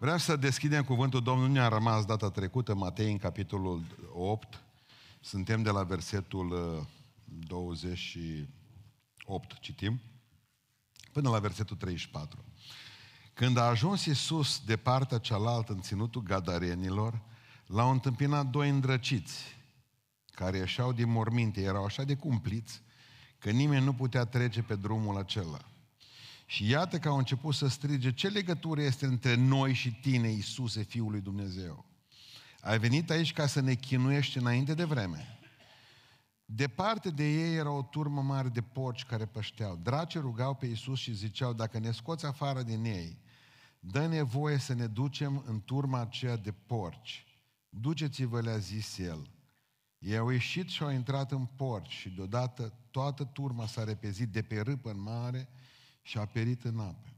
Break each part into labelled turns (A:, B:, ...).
A: Vreau să deschidem cuvântul Domnului, ne-a rămas data trecută, Matei, în capitolul 8. Suntem de la versetul uh, 28, citim, până la versetul 34. Când a ajuns Iisus de partea cealaltă în ținutul Gadarenilor, l-au întâmpinat doi îndrăciți, care ieșeau din morminte, erau așa de cumpliți, că nimeni nu putea trece pe drumul acela. Și iată că au început să strige, ce legătură este între noi și tine, Iisuse, Fiul lui Dumnezeu? Ai venit aici ca să ne chinuiești înainte de vreme. Departe de ei era o turmă mare de porci care pășteau. Drace rugau pe Iisus și ziceau, dacă ne scoți afară din ei, dă nevoie să ne ducem în turma aceea de porci. Duceți-vă, le-a zis el. Ei au ieșit și au intrat în porci și deodată toată turma s-a repezit de pe râpă în mare și a perit în ape.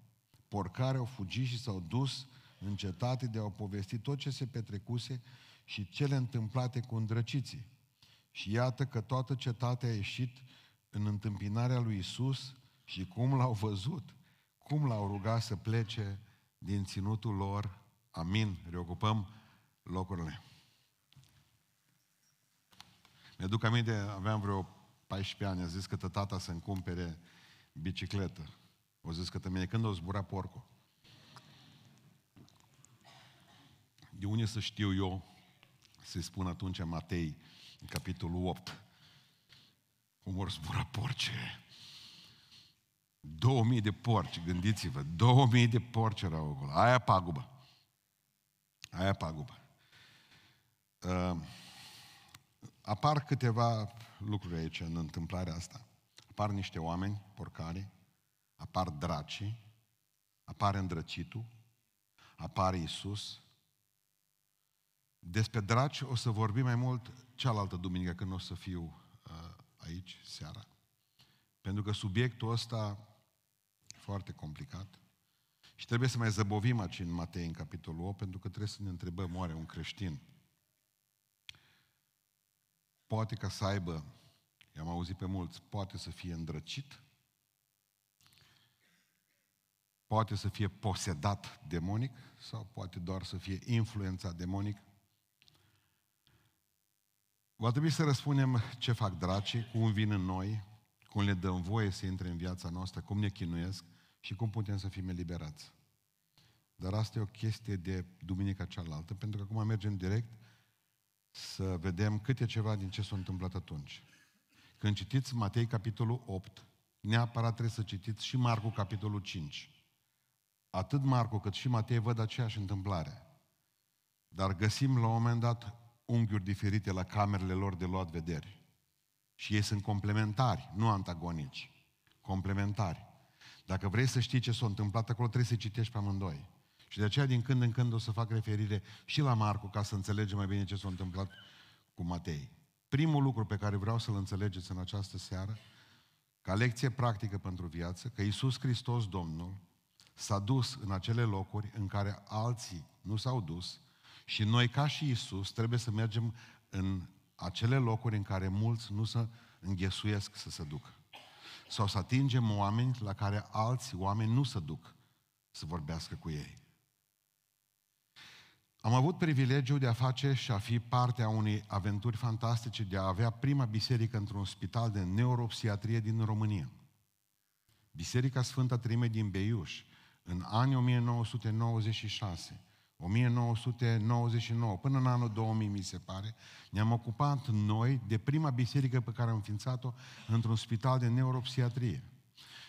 A: Porcare au fugit și s-au dus în cetate de a povesti tot ce se petrecuse și cele întâmplate cu îndrăciții. Și iată că toată cetatea a ieșit în întâmpinarea lui Isus și cum l-au văzut, cum l-au rugat să plece din ținutul lor. Amin. Reocupăm locurile. Mi-aduc aminte, aveam vreo 14 ani, a zis că tata să-mi cumpere bicicletă. O zis că mine, când o zbura porcul? De unde să știu eu să-i spun atunci Matei, în capitolul 8, cum vor zbura porce. 2000 de porci, gândiți-vă, 2000 de porci erau acolo. Aia pagubă. Aia pagubă. Uh, apar câteva lucruri aici în întâmplarea asta. Apar niște oameni, porcari, apar dracii, apare îndrăcitul, apare Isus. Despre draci o să vorbim mai mult cealaltă duminică când o să fiu uh, aici seara. Pentru că subiectul ăsta e foarte complicat. Și trebuie să mai zăbovim aici în Matei, în capitolul 8, pentru că trebuie să ne întrebăm, oare un creștin poate ca să aibă, i-am auzit pe mulți, poate să fie îndrăcit, poate să fie posedat demonic sau poate doar să fie influențat demonic. Va trebui să răspundem ce fac dracii, cum vin în noi, cum le dăm voie să intre în viața noastră, cum ne chinuiesc și cum putem să fim eliberați. Dar asta e o chestie de duminica cealaltă, pentru că acum mergem direct să vedem câte ceva din ce s-a întâmplat atunci. Când citiți Matei capitolul 8, neapărat trebuie să citiți și Marcu capitolul 5. Atât Marcu cât și Matei văd aceeași întâmplare. Dar găsim la un moment dat unghiuri diferite la camerele lor de luat vederi. Și ei sunt complementari, nu antagonici. Complementari. Dacă vrei să știi ce s-a întâmplat acolo, trebuie să citești pe amândoi. Și de aceea din când în când o să fac referire și la Marcu ca să înțelegem mai bine ce s-a întâmplat cu Matei. Primul lucru pe care vreau să-l înțelegeți în această seară, ca lecție practică pentru viață, că Iisus Hristos Domnul s-a dus în acele locuri în care alții nu s-au dus și noi ca și Iisus trebuie să mergem în acele locuri în care mulți nu se înghesuiesc să se ducă. Sau să atingem oameni la care alți oameni nu se duc să vorbească cu ei. Am avut privilegiul de a face și a fi parte a unei aventuri fantastice de a avea prima biserică într-un spital de neuropsiatrie din România. Biserica Sfânta Trime din Beiuș, în anii 1996, 1999, până în anul 2000, mi se pare, ne-am ocupat noi de prima biserică pe care am înființat-o într-un spital de neuropsiatrie.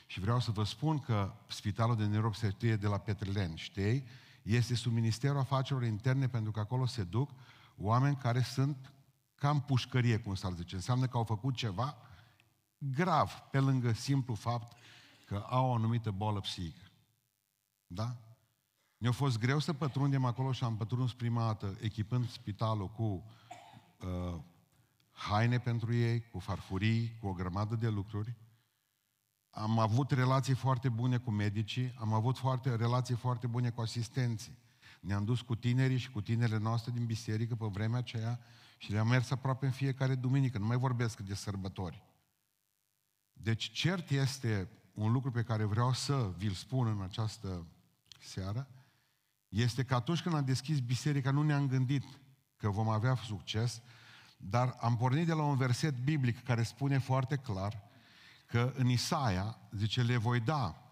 A: Și vreau să vă spun că spitalul de neuropsiatrie de la Petrelen, știi, este sub Ministerul Afacerilor Interne pentru că acolo se duc oameni care sunt cam pușcărie, cum s-ar zice. Înseamnă că au făcut ceva grav, pe lângă simplu fapt că au o anumită bolă psihică. Da? Ne-a fost greu să pătrundem acolo și am pătruns prima dată echipând spitalul cu uh, haine pentru ei, cu farfurii, cu o grămadă de lucruri. Am avut relații foarte bune cu medicii, am avut foarte, relații foarte bune cu asistenții. Ne-am dus cu tinerii și cu tinerile noastre din biserică pe vremea aceea și le-am mers aproape în fiecare duminică, nu mai vorbesc de sărbători. Deci cert este un lucru pe care vreau să vi-l spun în această seară, este că atunci când am deschis biserica nu ne-am gândit că vom avea succes, dar am pornit de la un verset biblic care spune foarte clar că în Isaia, zice, le voi da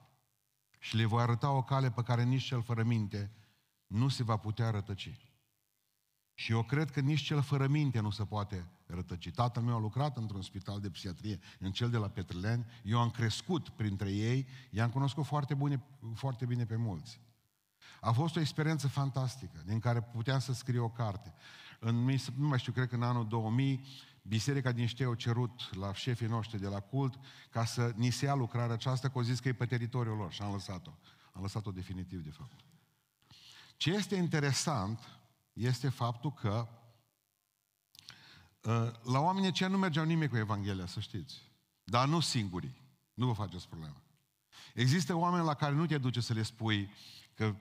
A: și le voi arăta o cale pe care nici cel fără minte nu se va putea rătăci. Și eu cred că nici cel fără minte nu se poate rătăci. Tatăl meu a lucrat într-un spital de psihiatrie, în cel de la Petreleni. Eu am crescut printre ei, i-am cunoscut foarte, bune, foarte bine pe mulți. A fost o experiență fantastică, din care puteam să scriu o carte. În, nu mai știu, cred că în anul 2000, Biserica din Ștei au cerut la șefii noștri de la cult ca să ni se ia lucrarea aceasta, că au zis că e pe teritoriul lor și am lăsat-o. Am lăsat-o definitiv, de fapt. Ce este interesant este faptul că uh, la oamenii aceia nu mergeau nimeni cu Evanghelia, să știți. Dar nu singurii. Nu vă faceți problemă. Există oameni la care nu te duce să le spui că,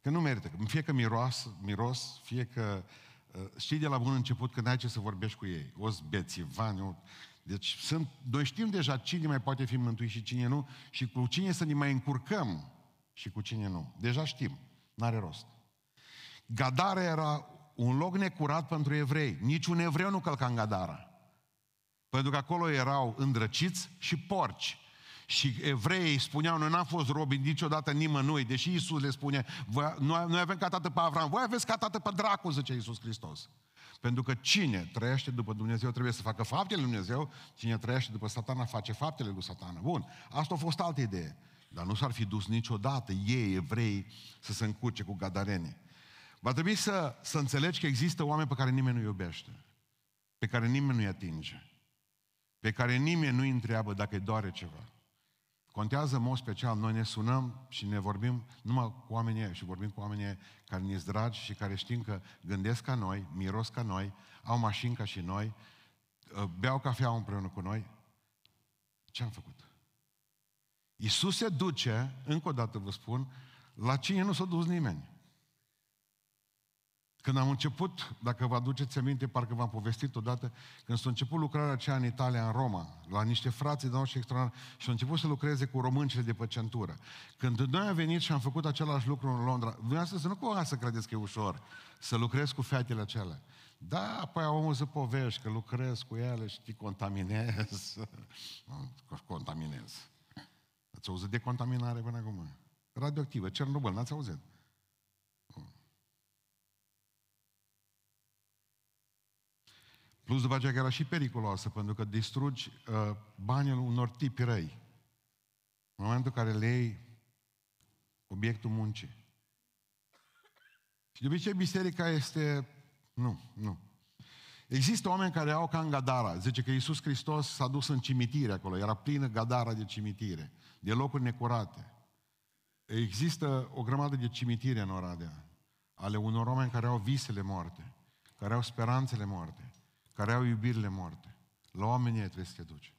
A: că nu merită, că fie că miros, miros fie că uh, știi de la bun început că n-ai ce să vorbești cu ei. O bețivani, o... Deci sunt, noi știm deja cine mai poate fi mântuit și cine nu și cu cine să ne mai încurcăm și cu cine nu. Deja știm. N-are rost. Gadara era un loc necurat pentru evrei. Niciun evreu nu călca în Gadara. Pentru că acolo erau îndrăciți și porci. Și evreii spuneau, noi n-am fost robi niciodată nimănui, deși Iisus le spune, noi, noi avem ca tată pe Avram, voi aveți ca tată pe dracu, zice Iisus Hristos. Pentru că cine trăiește după Dumnezeu trebuie să facă faptele lui Dumnezeu, cine trăiește după satana face faptele lui satana. Bun, asta a fost altă idee. Dar nu s-ar fi dus niciodată ei, evrei, să se încurce cu gadarene. Va trebui să, să înțelegi că există oameni pe care nimeni nu iubește, pe care nimeni nu-i atinge, pe care nimeni nu-i întreabă dacă îi doare ceva. Contează în mod special, noi ne sunăm și ne vorbim numai cu oamenii și vorbim cu oamenii care ne dragi și care știm că gândesc ca noi, miros ca noi, au mașini ca și noi, ă, beau cafea împreună cu noi. Ce am făcut? Iisus se duce, încă o dată vă spun, la cine nu s-a dus nimeni. Când am început, dacă vă aduceți aminte, parcă v-am povestit odată, când s-a început lucrarea aceea în Italia, în Roma, la niște frații de noștri extraordinari, și au început să lucreze cu româncile de pe centură. Când noi am venit și am făcut același lucru în Londra, dumneavoastră să nu cumva să credeți că e ușor să lucrez cu fetele acelea. Da, apoi omul să povești că lucrez cu ele și te contaminez. contaminez. Ați auzit de contaminare până acum? Radioactivă, Cernobâl, n-ați auzit? Plus după aceea că era și periculoasă, pentru că distrugi uh, banii unor tipi răi. În momentul în care le iei obiectul muncii. Și de obicei biserica este... Nu, nu. Există oameni care au ca în Gadara. Zice că Iisus Hristos s-a dus în cimitire acolo. Era plină Gadara de cimitire, de locuri necurate. Există o grămadă de cimitire în Oradea, ale unor oameni care au visele moarte, care au speranțele moarte care au iubirile moarte. La oamenii ei trebuie să te duci.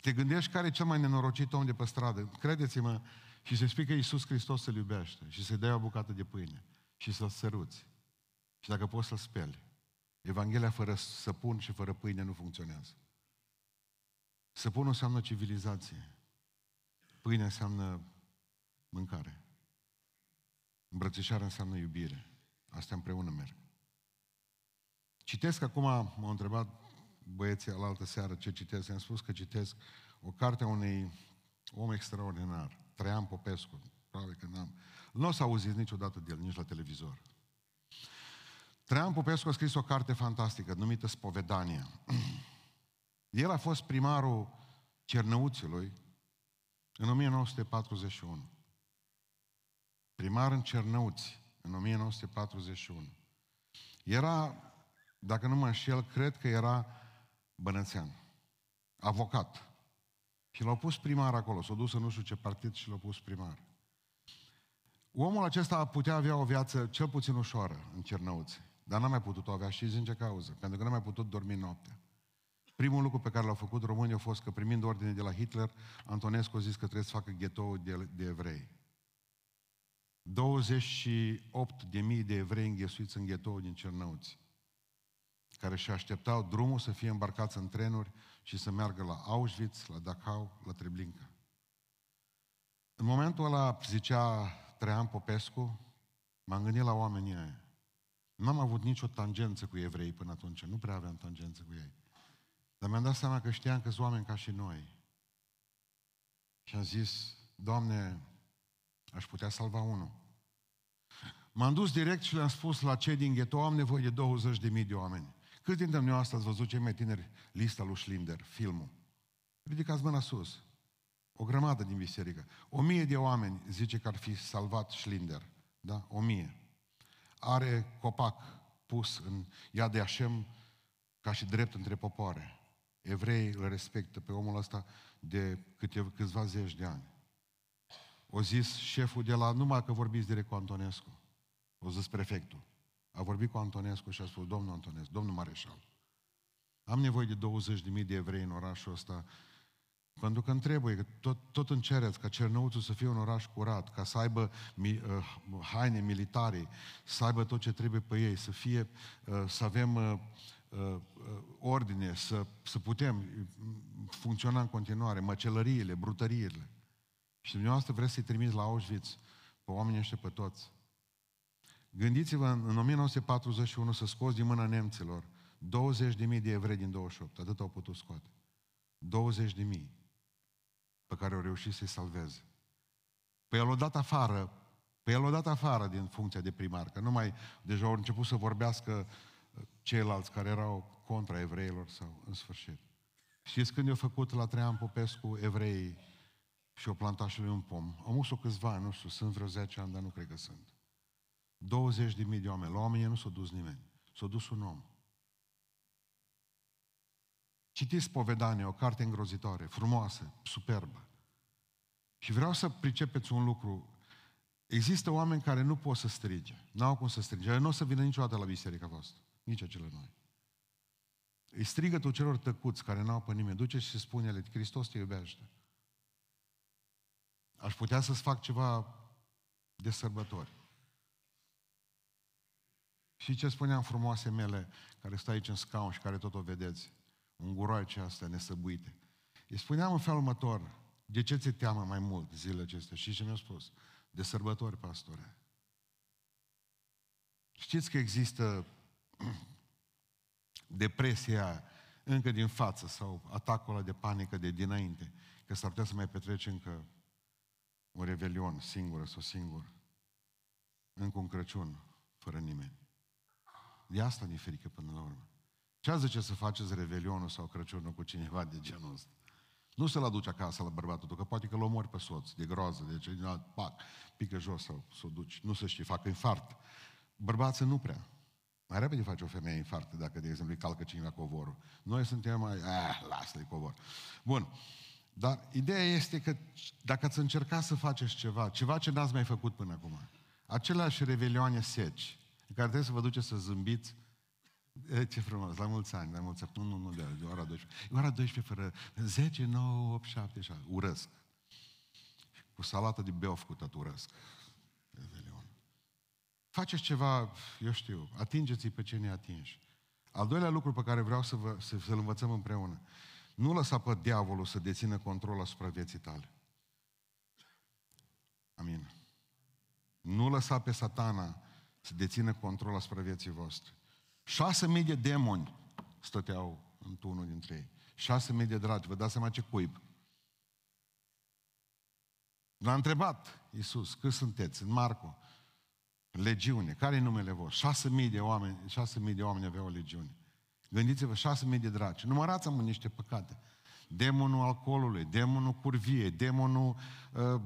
A: Te gândești care e cel mai nenorocit om de pe stradă. Credeți-mă, și se spui că Iisus Hristos să-l iubește și să-i dea o bucată de pâine și să-l săruți. Și dacă poți să-l speli. Evanghelia fără săpun și fără pâine nu funcționează. Săpunul înseamnă civilizație. Pâine înseamnă mâncare. Îmbrățișarea înseamnă iubire. Astea împreună merg. Citesc acum, m-au întrebat băieții la altă seară ce citesc. I-am spus că citesc o carte a unui om extraordinar, Traian Popescu. Probabil că n-am... Nu o să auziți niciodată de el, nici la televizor. Traian Popescu a scris o carte fantastică numită Spovedania. El a fost primarul Cernăuțului în 1941. Primar în Cernăuți în 1941. Era dacă nu mă înșel, cred că era bănățean, avocat. Și l-au pus primar acolo, s-a dus în nu știu ce partid și l-au pus primar. Omul acesta putea avea o viață cel puțin ușoară în Cernăuți, dar n-a mai putut o avea. și din ce cauză? Pentru că n-a mai putut dormi noaptea. Primul lucru pe care l-au făcut românii a fost că primind ordine de la Hitler, Antonescu a zis că trebuie să facă ghetoul de, de evrei. 28.000 de evrei înghesuiți în ghetoul din Cernăuți care și așteptau drumul să fie îmbarcați în trenuri și să meargă la Auschwitz, la Dachau, la Treblinka. În momentul ăla, zicea Traian Popescu, M-am gândit la oamenii aia. N-am avut nicio tangență cu evrei până atunci, nu prea aveam tangență cu ei. Dar mi-am dat seama că știam că sunt oameni ca și noi. Și am zis, Doamne, aș putea salva unul. M-am dus direct și le-am spus la cei din ghetto, am nevoie de 20.000 de oameni. Câți dintre dumneavoastră ați văzut cei mai tineri lista lui Schlinder, filmul? Ridicați mâna sus. O grămadă din biserică. O mie de oameni zice că ar fi salvat Schlinder. Da? O mie. Are copac pus în iad de Așem ca și drept între popoare. Evreii îl respectă pe omul ăsta de câte, câțiva zeci de ani. O zis șeful de la, numai că vorbiți direct cu Antonescu. O zis prefectul. A vorbit cu Antonescu și a spus, domnul Antonescu, domnul Mareșal, am nevoie de 20.000 de evrei în orașul ăsta, pentru că îmi trebuie, că tot, tot îmi cereți ca Cernăuțul să fie un oraș curat, ca să aibă mi, uh, haine militare, să aibă tot ce trebuie pe ei, să fie, uh, să avem uh, uh, ordine, să, să putem uh, funcționa în continuare, măcelăriile, brutăriile. Și dumneavoastră vreți să-i trimiți la Auschwitz pe oamenii ăștia pe toți. Gândiți-vă în 1941 să scoți din mâna nemților 20.000 de evrei din 28, atât au putut scoate. 20.000 pe care au reușit să-i salveze. Pe el o dat afară, pe el o dat afară din funcția de primar, că nu mai, deja au început să vorbească ceilalți care erau contra evreilor sau în sfârșit. Știți când i-a făcut la Traian Popescu evreii și o plantat și lui un pom? Am mus-o câțiva ani, nu știu, sunt vreo 10 ani, dar nu cred că sunt. 20 de mii de oameni. La oameni nu s-a dus nimeni. S-a dus un om. Citiți Povedanie, o carte îngrozitoare, frumoasă, superbă. Și vreau să pricepeți un lucru. Există oameni care nu pot să strige. N-au cum să strige. Nu o să vină niciodată la biserica voastră. Nici acele noi. Îi strigă tu celor tăcuți care n-au pe nimeni. Duce și spune-le, Hristos te iubește. Aș putea să-ți fac ceva de sărbători. Și ce spuneam frumoase mele, care stă aici în scaun și care tot o vedeți, unguroaice astea nesăbuite. Îi spuneam în felul următor, de ce ți teamă mai mult zilele acestea? Și ce mi-a spus? De sărbători, pastore. Știți că există depresia încă din față sau atacul ăla de panică de dinainte, că s-ar putea să mai petrece încă un revelion singură sau singur, încă un Crăciun fără nimeni. De asta ne frică până la urmă. Ce zice să faceți revelionul sau Crăciunul cu cineva de genul ăsta? Nu să-l aduci acasă la bărbatul tău, că poate că l omori pe soț, de groază, de ce, pac, pică jos sau să o duci. Nu să știi, fac infart. Bărbații nu prea. Mai repede face o femeie infart dacă, de exemplu, îi calcă cineva covorul. Noi suntem mai, ah, lasă-i covor. Bun. Dar ideea este că dacă ați încercat să faceți ceva, ceva ce n-ați mai făcut până acum, aceleași revelioane seci, în care trebuie să vă duceți să zâmbiți, E, ce frumos, la mulți ani, la mulți ani. Nu, nu, nu, de, de ora 12. E ora 12 fără 10, 9, 8, 7, 6. Urăsc. Cu salată de beof cu tot urăsc. Revelion. Faceți ceva, eu știu, atingeți-i pe cine atingi. Al doilea lucru pe care vreau să vă, să, să-l învățăm împreună. Nu lăsa pe diavolul să dețină control asupra vieții tale. Amin. Nu lăsa pe satana să dețină control asupra vieții voastre. Șase mii de demoni stăteau într-unul dintre ei. Șase mii de dragi. Vă dați seama ce cuib. L-a întrebat Iisus, cât sunteți? În Marco. Legiune. care e numele vostru? Șase mii de oameni, șase mii de oameni aveau o legiune. Gândiți-vă, șase mii de dragi. Numărați-mă niște păcate. Demonul alcoolului, demonul curvie, demonul uh,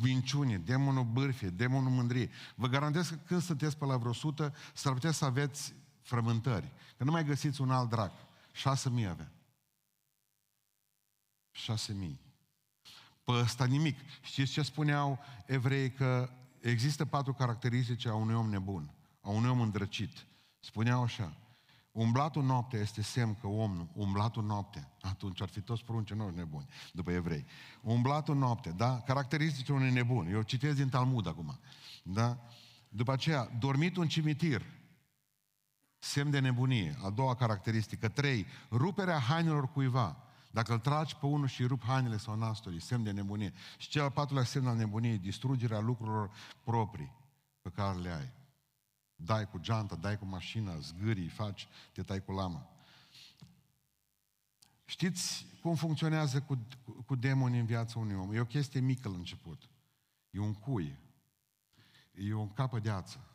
A: minciune, demonul bârfie, demonul mândrie. Vă garantez că când sunteți pe la vreo 100, s-ar putea să aveți frământări. Că nu mai găsiți un alt drac. Șase mii avea. Șase mii. Pe ăsta nimic. Știți ce spuneau evrei? Că există patru caracteristici a unui om nebun, a unui om îndrăcit. Spuneau așa, Umblatul noapte este semn că omul, umblatul noapte, atunci ar fi toți pruncii noștri nebuni, după evrei. Umblatul noapte, da? Caracteristici unui nebun. Eu citesc din Talmud acum. Da? După aceea, dormit un cimitir, semn de nebunie. A doua caracteristică. Trei, ruperea hainelor cuiva. Dacă îl tragi pe unul și rup hainele sau nasturii, semn de nebunie. Și cel al patrulea semn al nebuniei, distrugerea lucrurilor proprii. pe care le ai. Dai cu geanta, dai cu mașina, zgârii, faci, te tai cu lama. Știți cum funcționează cu, cu, cu demoni în viața unui om? E o chestie mică la început. E un cui. E un capă de ață.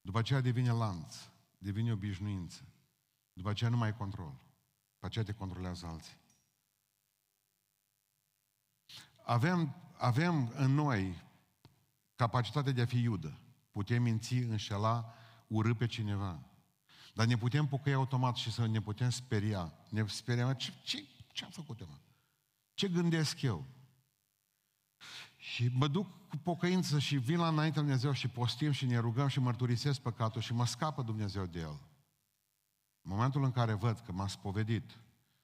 A: După aceea devine lanț. Devine obișnuință. După aceea nu mai ai control. După aceea te controlează alții. Avem, avem în noi capacitatea de a fi iudă. Putem minți, înșela, urâ pe cineva. Dar ne putem pocăi automat și să ne putem speria. Ne speriem, ce, ce, ce am făcut eu, mă? Ce gândesc eu? Și mă duc cu pocăință și vin la înaintea Dumnezeu și postim și ne rugăm și mărturisesc păcatul și mă scapă Dumnezeu de el. În momentul în care văd că m-a spovedit,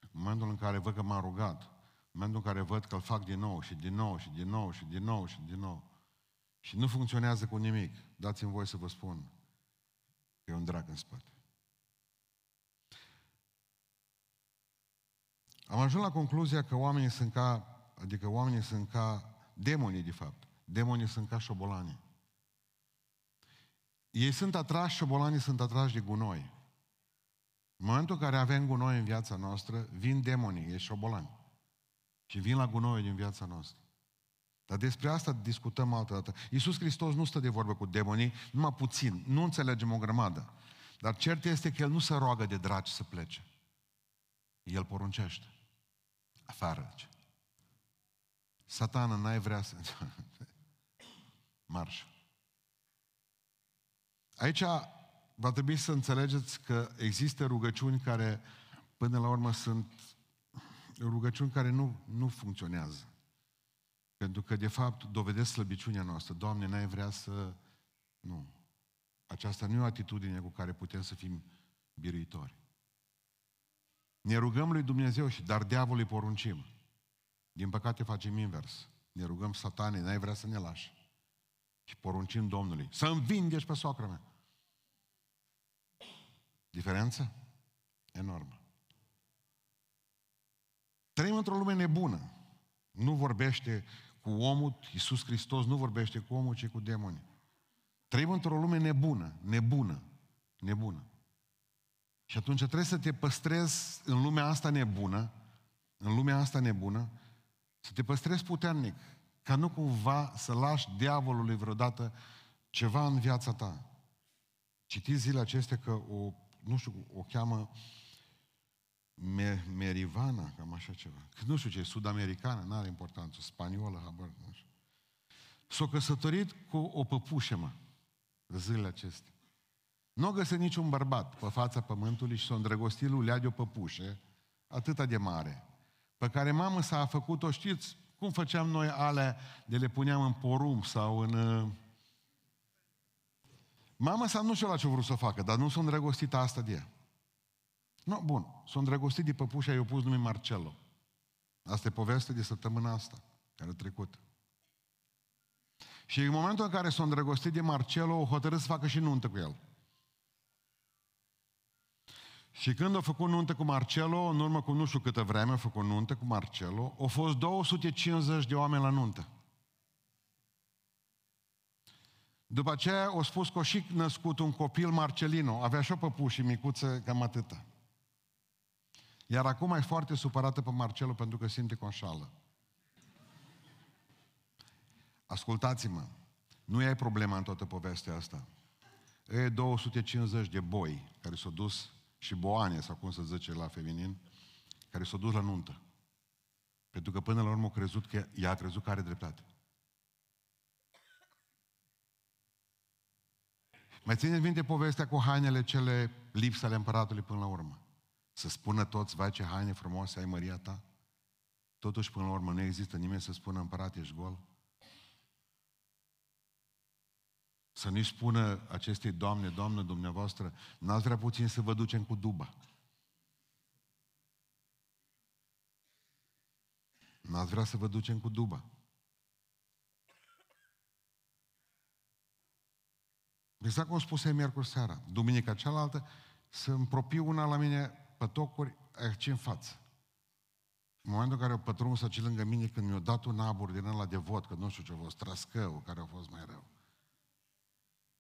A: în momentul în care văd că m-a rugat, în momentul în care văd că îl fac din nou și din nou și din nou și din nou și din nou și nu funcționează cu nimic, dați-mi voi să vă spun că e un drag în spate. Am ajuns la concluzia că oamenii sunt ca, adică oamenii sunt ca demonii, de fapt. Demonii sunt ca șobolanii. Ei sunt atrași, șobolanii sunt atrași de gunoi. În momentul în care avem gunoi în viața noastră, vin demonii, e șobolani. Și vin la gunoi din viața noastră. Dar despre asta discutăm altă dată. Iisus Hristos nu stă de vorbă cu demonii, numai puțin. Nu înțelegem o grămadă. Dar cert este că El nu se roagă de dragi să plece. El poruncește. Afară. Zice. Satana, n-ai vrea să... Marș. Aici va trebui să înțelegeți că există rugăciuni care, până la urmă, sunt rugăciuni care nu, nu funcționează. Pentru că, de fapt, dovedesc slăbiciunea noastră. Doamne, n-ai vrea să... Nu. Aceasta nu e o atitudine cu care putem să fim biruitori. Ne rugăm lui Dumnezeu și dar diavolului poruncim. Din păcate facem invers. Ne rugăm satanii, n-ai vrea să ne lași. Și poruncim Domnului, să învingești pe soacră mea. Diferență? Enormă. Trăim într-o lume nebună. Nu vorbește cu omul, Iisus Hristos nu vorbește cu omul, ci cu demoni. Trăim într-o lume nebună, nebună, nebună. Și atunci trebuie să te păstrezi în lumea asta nebună, în lumea asta nebună, să te păstrezi puternic, ca nu cumva să lași diavolului vreodată ceva în viața ta. Citiți zilele acestea că o, nu știu, o cheamă Merivana, cam așa ceva. Că nu știu ce, sud-americană, nu are importanță, spaniolă, habar, nu știu. S-a căsătorit cu o păpușă, mă, zilele acestea. Nu a găsit niciun bărbat pe fața pământului și s-a îndrăgostit lui Lea de o păpușă, atâta de mare, pe care mamă s-a făcut-o, știți, cum făceam noi alea de le puneam în porumb sau în... Uh, mama sa nu știu la ce vrut să o facă, dar nu s-a îndrăgostit asta de ea. Nu, bun, s-a îndrăgostit de păpușa, i-a pus nume Marcello. Asta e povestea de săptămâna asta, care a trecut. Și în momentul în care s-a îndrăgostit de Marcello, o hotărât să facă și nuntă cu el. Și când a făcut nuntă cu Marcelo, în urmă cu nu știu câtă vreme a făcut nuntă cu Marcelo, au fost 250 de oameni la nuntă. După aceea au spus că a și născut un copil Marcelino, avea și o păpușă micuță cam atâta. Iar acum e foarte supărată pe Marcelo pentru că simte conșală. Ascultați-mă, nu e problema în toată povestea asta. E 250 de boi care s-au dus și boane, sau cum să zice la feminin, care s-au dus la nuntă. Pentru că până la urmă a crezut că ea a crezut că are dreptate. Mai țineți minte povestea cu hainele cele lipse ale împăratului până la urmă? Să spună toți, vai ce haine frumoase ai Maria ta? Totuși, până la urmă, nu există nimeni să spună, împărat, ești gol? Să nu-i spună acestei doamne, doamnă dumneavoastră, n-ați vrea puțin să vă ducem cu duba. N-ați vrea să vă ducem cu duba. Exact cum spuse miercuri seara. Duminica cealaltă, să îmi una la mine pe tocuri aici în față. În momentul în care o pătruns să lângă mine, când mi-a dat un abur din ăla de vot, că nu știu ce a fost, trascău, care a fost mai rău.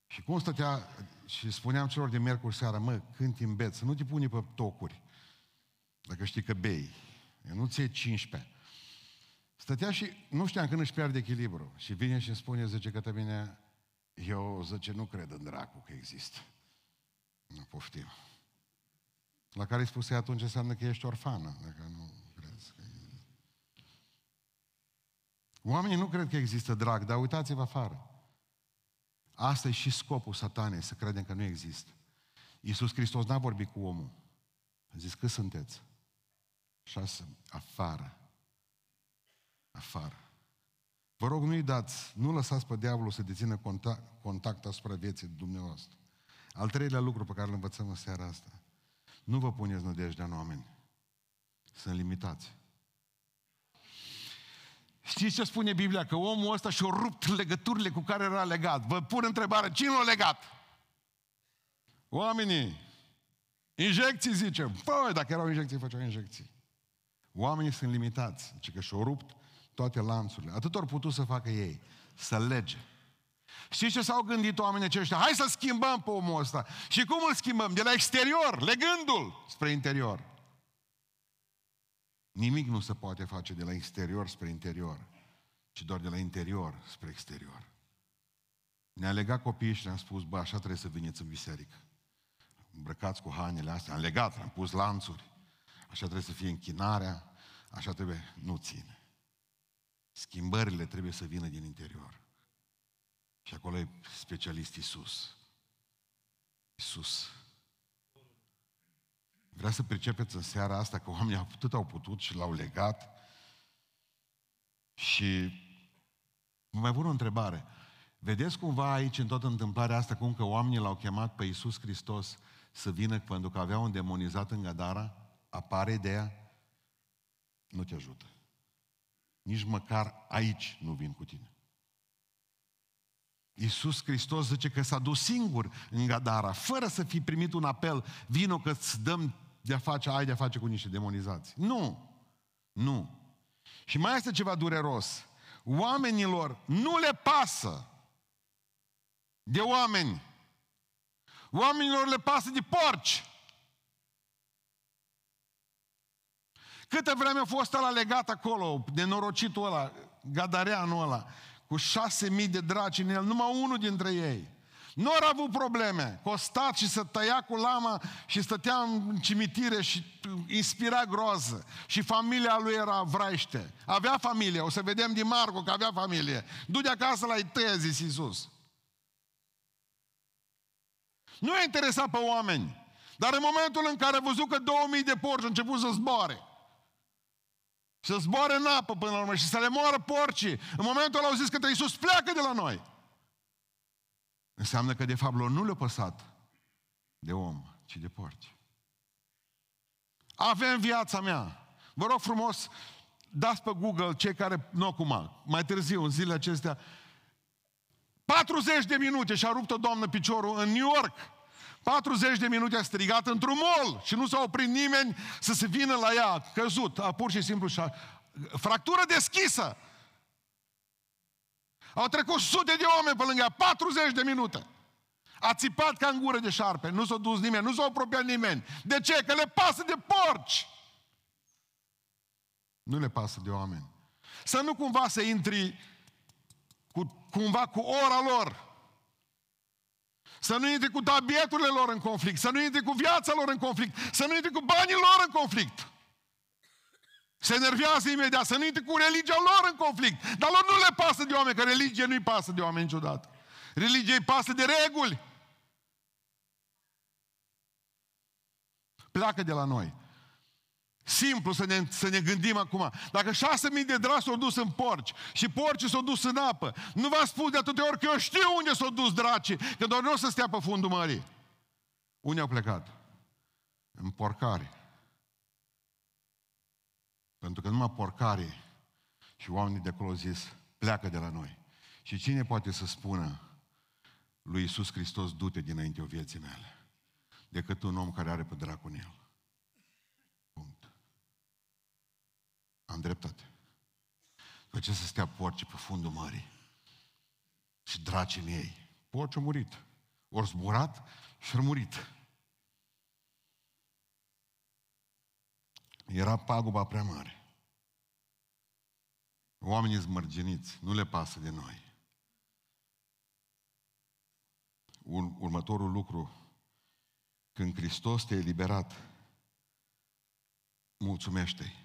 A: Și cum stătea, și spuneam celor de miercuri seara, mă, când în beți, să nu te puni pe tocuri, dacă știi că bei. Eu nu ți 15. Stătea și nu știam când își pierde echilibru. Și vine și îmi spune, zice că mine, eu, zice, nu cred în dracu că există. Nu poftim. La care îi spuse atunci înseamnă că ești orfană, dacă nu crezi că există. Oamenii nu cred că există drag, dar uitați-vă afară. Asta e și scopul satanei, să credem că nu există. Iisus Hristos n-a vorbit cu omul. A zis, cât sunteți? Șase, afară. Afară. Vă rog, nu-i dați, nu lăsați pe diavolul să dețină contact, contact asupra vieții dumneavoastră. Al treilea lucru pe care îl învățăm în seara asta. Nu vă puneți nădejdea în oameni. Sunt limitați. Știți ce spune Biblia? Că omul ăsta și-a rupt legăturile cu care era legat. Vă pun întrebare, cine l-a legat? Oamenii. Injecții, zicem. Păi, dacă erau injecții, făceau injecții. Oamenii sunt limitați. Zice că și-au rupt toate lanțurile. Atât ori putut să facă ei. Să lege. Știți ce s-au gândit oamenii aceștia? Hai să schimbăm pe omul ăsta. Și cum îl schimbăm? De la exterior, legându-l spre interior. Nimic nu se poate face de la exterior spre interior, ci doar de la interior spre exterior. Ne-a legat copiii și ne-am spus, bă, așa trebuie să veniți în biserică. Îmbrăcați cu hainele astea, am legat, am pus lanțuri. Așa trebuie să fie închinarea, așa trebuie, nu ține. Schimbările trebuie să vină din interior. Și acolo e specialist Isus. Isus. Vreau să pricepeți în seara asta că oamenii atât au putut și l-au legat. Și vă mai pun o întrebare. Vedeți cumva aici, în toată întâmplarea asta, cum că oamenii l-au chemat pe Iisus Hristos să vină pentru că avea un demonizat în Gadara? Apare ideea? Nu te ajută. Nici măcar aici nu vin cu tine. Iisus Hristos zice că s-a dus singur în Gadara, fără să fi primit un apel, vino că îți dăm de a face, ai de a face cu niște demonizați. Nu. Nu. Și mai este ceva dureros. Oamenilor nu le pasă de oameni. Oamenilor le pasă de porci. Câtă vreme a fost ăla legat acolo, nenorocitul ăla, gadareanul ăla, cu șase mii de draci în el, numai unul dintre ei. Nu au avut probleme. Că stat și să tăia cu lama și stătea în cimitire și inspira groază. Și familia lui era vraiște. Avea familie. O să vedem din Marco că avea familie. Du-te acasă la tăia, zis Iisus. Nu a interesat pe oameni. Dar în momentul în care a văzut că 2000 de porci au început să zboare, să zboare în apă până la urmă și să le moară porcii, în momentul ăla au zis că Iisus pleacă de la noi. Înseamnă că de fapt lor nu le-a păsat de om, ci de porci. Avem viața mea. Vă rog frumos, dați pe Google cei care, nu acum, mai târziu, în zilele acestea, 40 de minute și-a rupt o doamnă piciorul în New York. 40 de minute a strigat într-un mall și nu s-a oprit nimeni să se vină la ea, căzut, a pur și simplu și-a... Fractură deschisă. Au trecut sute de oameni pe lângă ea, 40 de minute. A țipat ca în gură de șarpe, nu s-a dus nimeni, nu s-a apropiat nimeni. De ce? Că le pasă de porci. Nu le pasă de oameni. Să nu cumva să intri cu, cumva cu ora lor. Să nu intri cu tabieturile lor în conflict, să nu intri cu viața lor în conflict, să nu intri cu banii lor în conflict. Se enervează imediat, să nu intri cu religia lor în conflict. Dar lor nu le pasă de oameni, că religia nu-i pasă de oameni niciodată. Religia îi pasă de reguli. Pleacă de la noi. Simplu să ne, să ne gândim acum. Dacă șase mii de draci s-au dus în porci și porcii s-au dus în apă, nu v-am spus de atâtea ori că eu știu unde s-au dus dracii, că doar nu o să stea pe fundul mării. Unde au plecat? În porcare. Pentru că numai porcarii și oamenii de acolo zis, pleacă de la noi. Și cine poate să spună lui Iisus Hristos, du-te dinainte o vieții mele, decât un om care are pe dracu în el. Am dreptate. După ce să stea porci pe fundul mării și draci în ei. Porci au murit. Ori zburat și murit. Era paguba prea mare. Oamenii zmărgeniți, nu le pasă de noi. Următorul lucru, când Hristos te-a eliberat, mulțumește-i.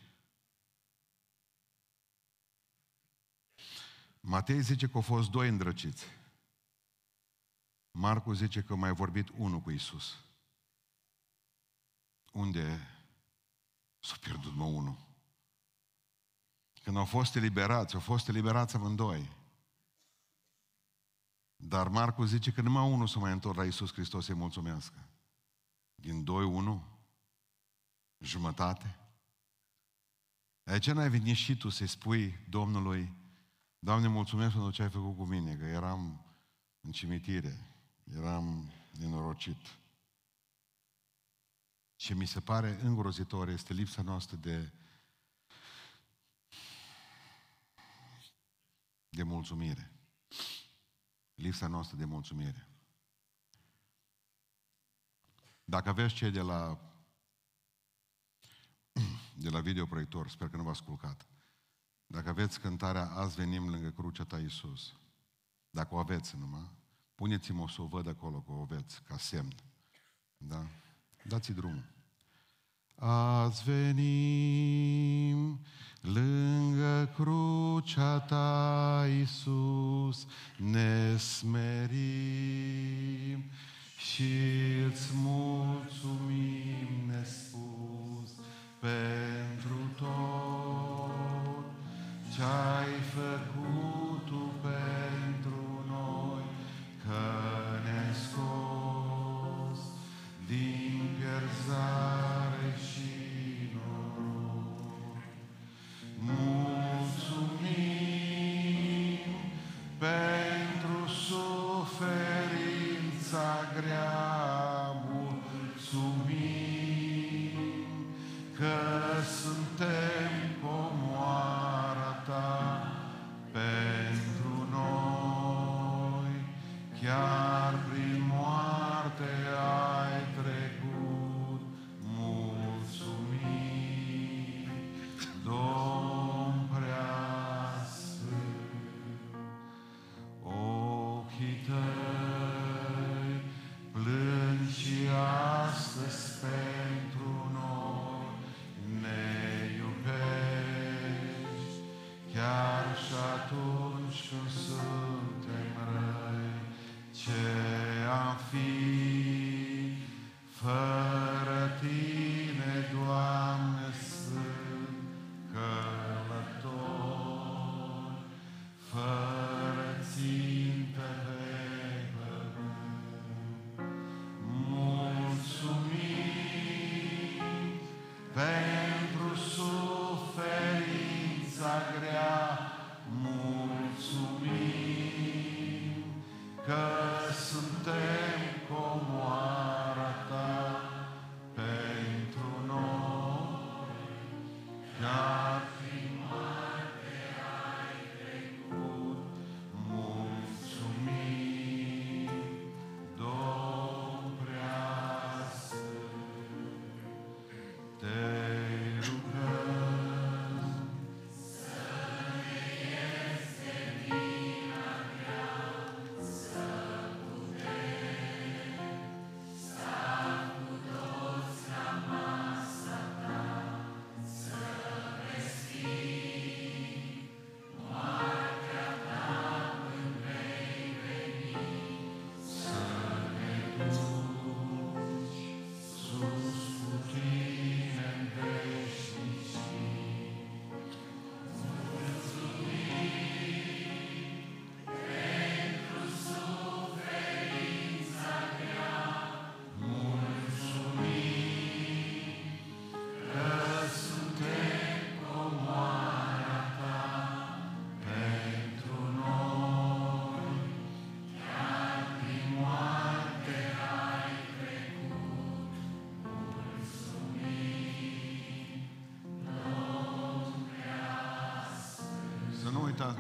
A: Matei zice că au fost doi îndrăciți. Marcu zice că mai vorbit unul cu Isus. Unde s-a pierdut mă unul? Când au fost eliberați, au fost eliberați amândoi. Dar Marcu zice că numai unul să mai întorc la Iisus Hristos să-i mulțumească. Din doi, unu, jumătate. De ce n-ai venit și tu să-i spui Domnului, Doamne, mulțumesc pentru ce ai făcut cu mine, că eram în cimitire, eram nenorocit. Ce mi se pare îngrozitor este lipsa noastră de de mulțumire. Lipsa noastră de mulțumire. Dacă aveți cei de la de la videoproiector, sper că nu v-ați culcat. Dacă aveți cântarea Azi venim lângă crucea ta Iisus, dacă o aveți numai, puneți-mă să o văd acolo, că o aveți, ca semn. Da? Dați-i drumul. Azi venim lângă crucea ta, Iisus, ne smerim și îți mulțumim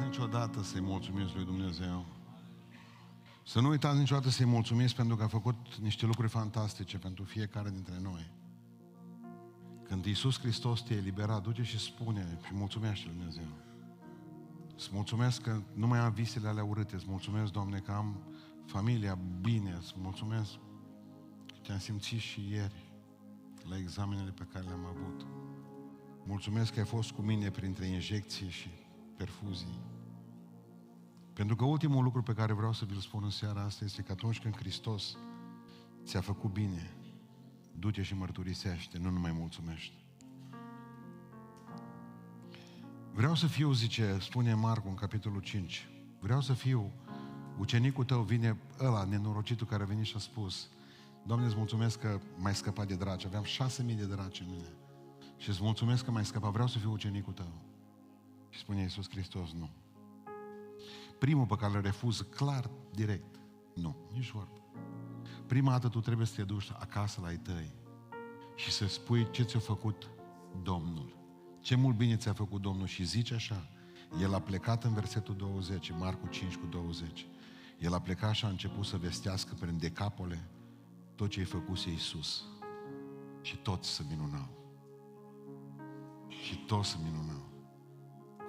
A: niciodată să-i mulțumiți lui Dumnezeu. Să nu uitați niciodată să-i mulțumiți pentru că a făcut niște lucruri fantastice pentru fiecare dintre noi. Când Iisus Hristos te elibera, duce și spune și mulțumește Lui Dumnezeu. Îți mulțumesc că nu mai am visele alea urâte, îți mulțumesc, Doamne, că am familia bine, îți mulțumesc că te-am simțit și ieri la examenele pe care le-am avut. Mulțumesc că ai fost cu mine printre injecții și perfuzii. Pentru că ultimul lucru pe care vreau să vi-l spun în seara asta este că atunci când Hristos ți-a făcut bine, du-te și mărturisește, nu numai mulțumește. Vreau să fiu, zice, spune Marcu în capitolul 5, vreau să fiu ucenicul tău, vine ăla, nenorocitul care a venit și a spus, Doamne, îți mulțumesc că m-ai scăpat de draci, aveam șase mii de draci în mine. Și îți mulțumesc că m-ai scăpat, vreau să fiu ucenicul tău. Și spune Iisus Hristos, nu. Primul pe care îl refuz clar, direct, nu, nici vorbă. Prima dată tu trebuie să te duci acasă la ei tăi și să spui ce ți-a făcut Domnul. Ce mult bine ți-a făcut Domnul și zice așa, el a plecat în versetul 20, Marcu 5 cu 20. El a plecat și a început să vestească prin decapole tot ce i făcuse Iisus. Și toți se minunau. Și toți se minunau.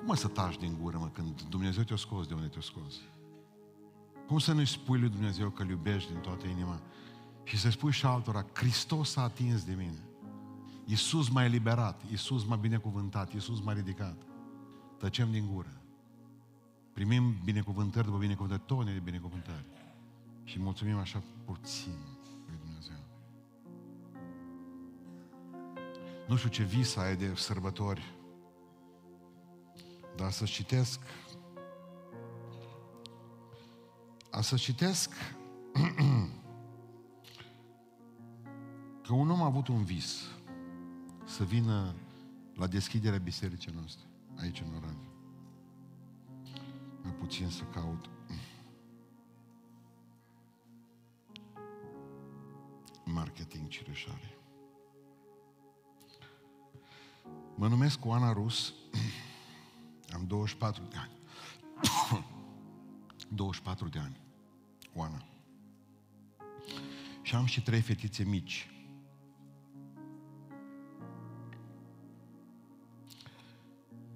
A: Cum mă să taci din gură, mă, când Dumnezeu te-a scos de unde te-a scos? Cum să nu-i spui lui Dumnezeu că îl iubești din toată inima și să spui și altora, Hristos s-a atins de mine. Iisus m-a eliberat, Iisus m-a binecuvântat, Iisus m-a ridicat. Tăcem din gură. Primim binecuvântări după binecuvântări, tone de binecuvântări. Și mulțumim așa puțin lui Dumnezeu. Nu știu ce vis ai de sărbători, dar să citesc a să citesc că un om a avut un vis să vină la deschiderea bisericii noastre, aici în Oradea. Mai puțin să caut. Marketing Cireșare. Mă numesc Oana Rus, am 24 de ani. 24 de ani. Oana. Și am și trei fetițe mici.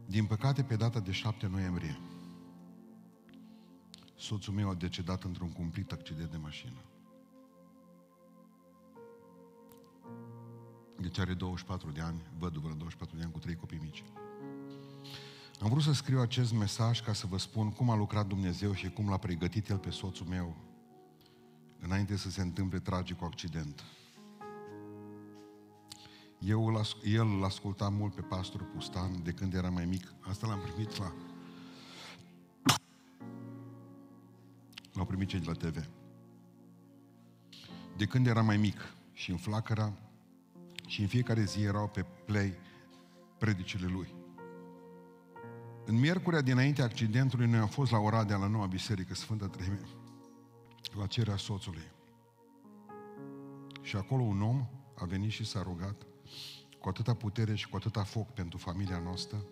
A: Din păcate, pe data de 7 noiembrie, soțul meu a decedat într-un cumplit accident de mașină. Deci are 24 de ani, văduvă 24 de ani cu trei copii mici. Am vrut să scriu acest mesaj ca să vă spun cum a lucrat Dumnezeu și cum l-a pregătit El pe soțul meu înainte să se întâmple tragic cu accident. Eu îl, el îl asculta mult pe pastorul Pustan de când era mai mic. Asta l-am primit la... L-au primit cei de la TV. De când era mai mic și în flacăra și în fiecare zi erau pe play predicile lui. În miercurea dinainte accidentului, noi am fost la Oradea, la noua biserică Sfântă Treime, la cererea soțului. Și acolo un om a venit și s-a rugat cu atâta putere și cu atâta foc pentru familia noastră,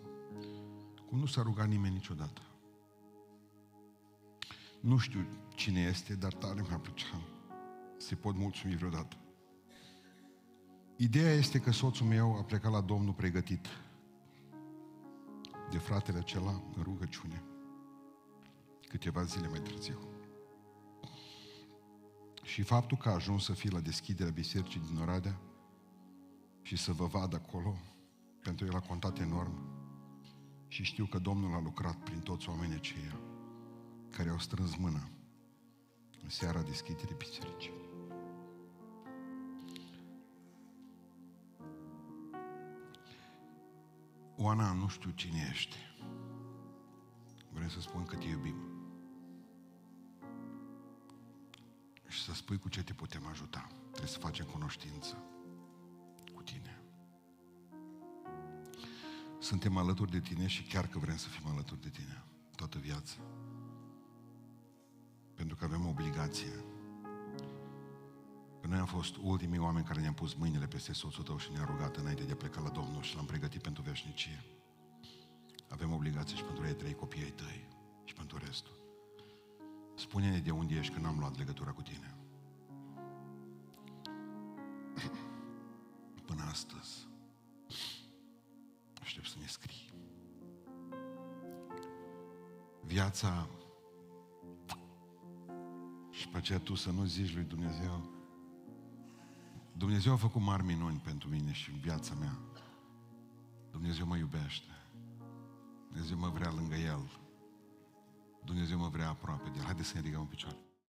A: cum nu s-a rugat nimeni niciodată. Nu știu cine este, dar tare mi-a plăcea să pot mulțumi vreodată. Ideea este că soțul meu a plecat la Domnul pregătit de fratele acela în rugăciune câteva zile mai târziu. Și faptul că a ajuns să fie la deschiderea bisericii din Oradea și să vă vadă acolo, pentru el a contat enorm. Și știu că Domnul a lucrat prin toți oamenii aceia care au strâns mâna în seara deschiderii bisericii. Oana, nu știu cine ești. Vrem să spun că te iubim. Și să spui cu ce te putem ajuta. Trebuie să facem cunoștință cu tine. Suntem alături de tine și chiar că vrem să fim alături de tine toată viața. Pentru că avem obligație Că noi am fost ultimii oameni care ne-am pus mâinile peste soțul tău și ne-am rugat înainte de a pleca la Domnul și l-am pregătit pentru veșnicie. Avem obligație și pentru ei trei copii ai tăi și pentru restul. spune-ne de unde ești când am luat legătura cu tine. Până astăzi. Aștept să ne scrii. Viața și pe aceea tu să nu zici lui Dumnezeu Dumnezeu a făcut mari minuni pentru mine și în viața mea. Dumnezeu mă iubește. Dumnezeu mă vrea lângă El. Dumnezeu mă vrea aproape de El. Haideți să ne ridicăm în picioare.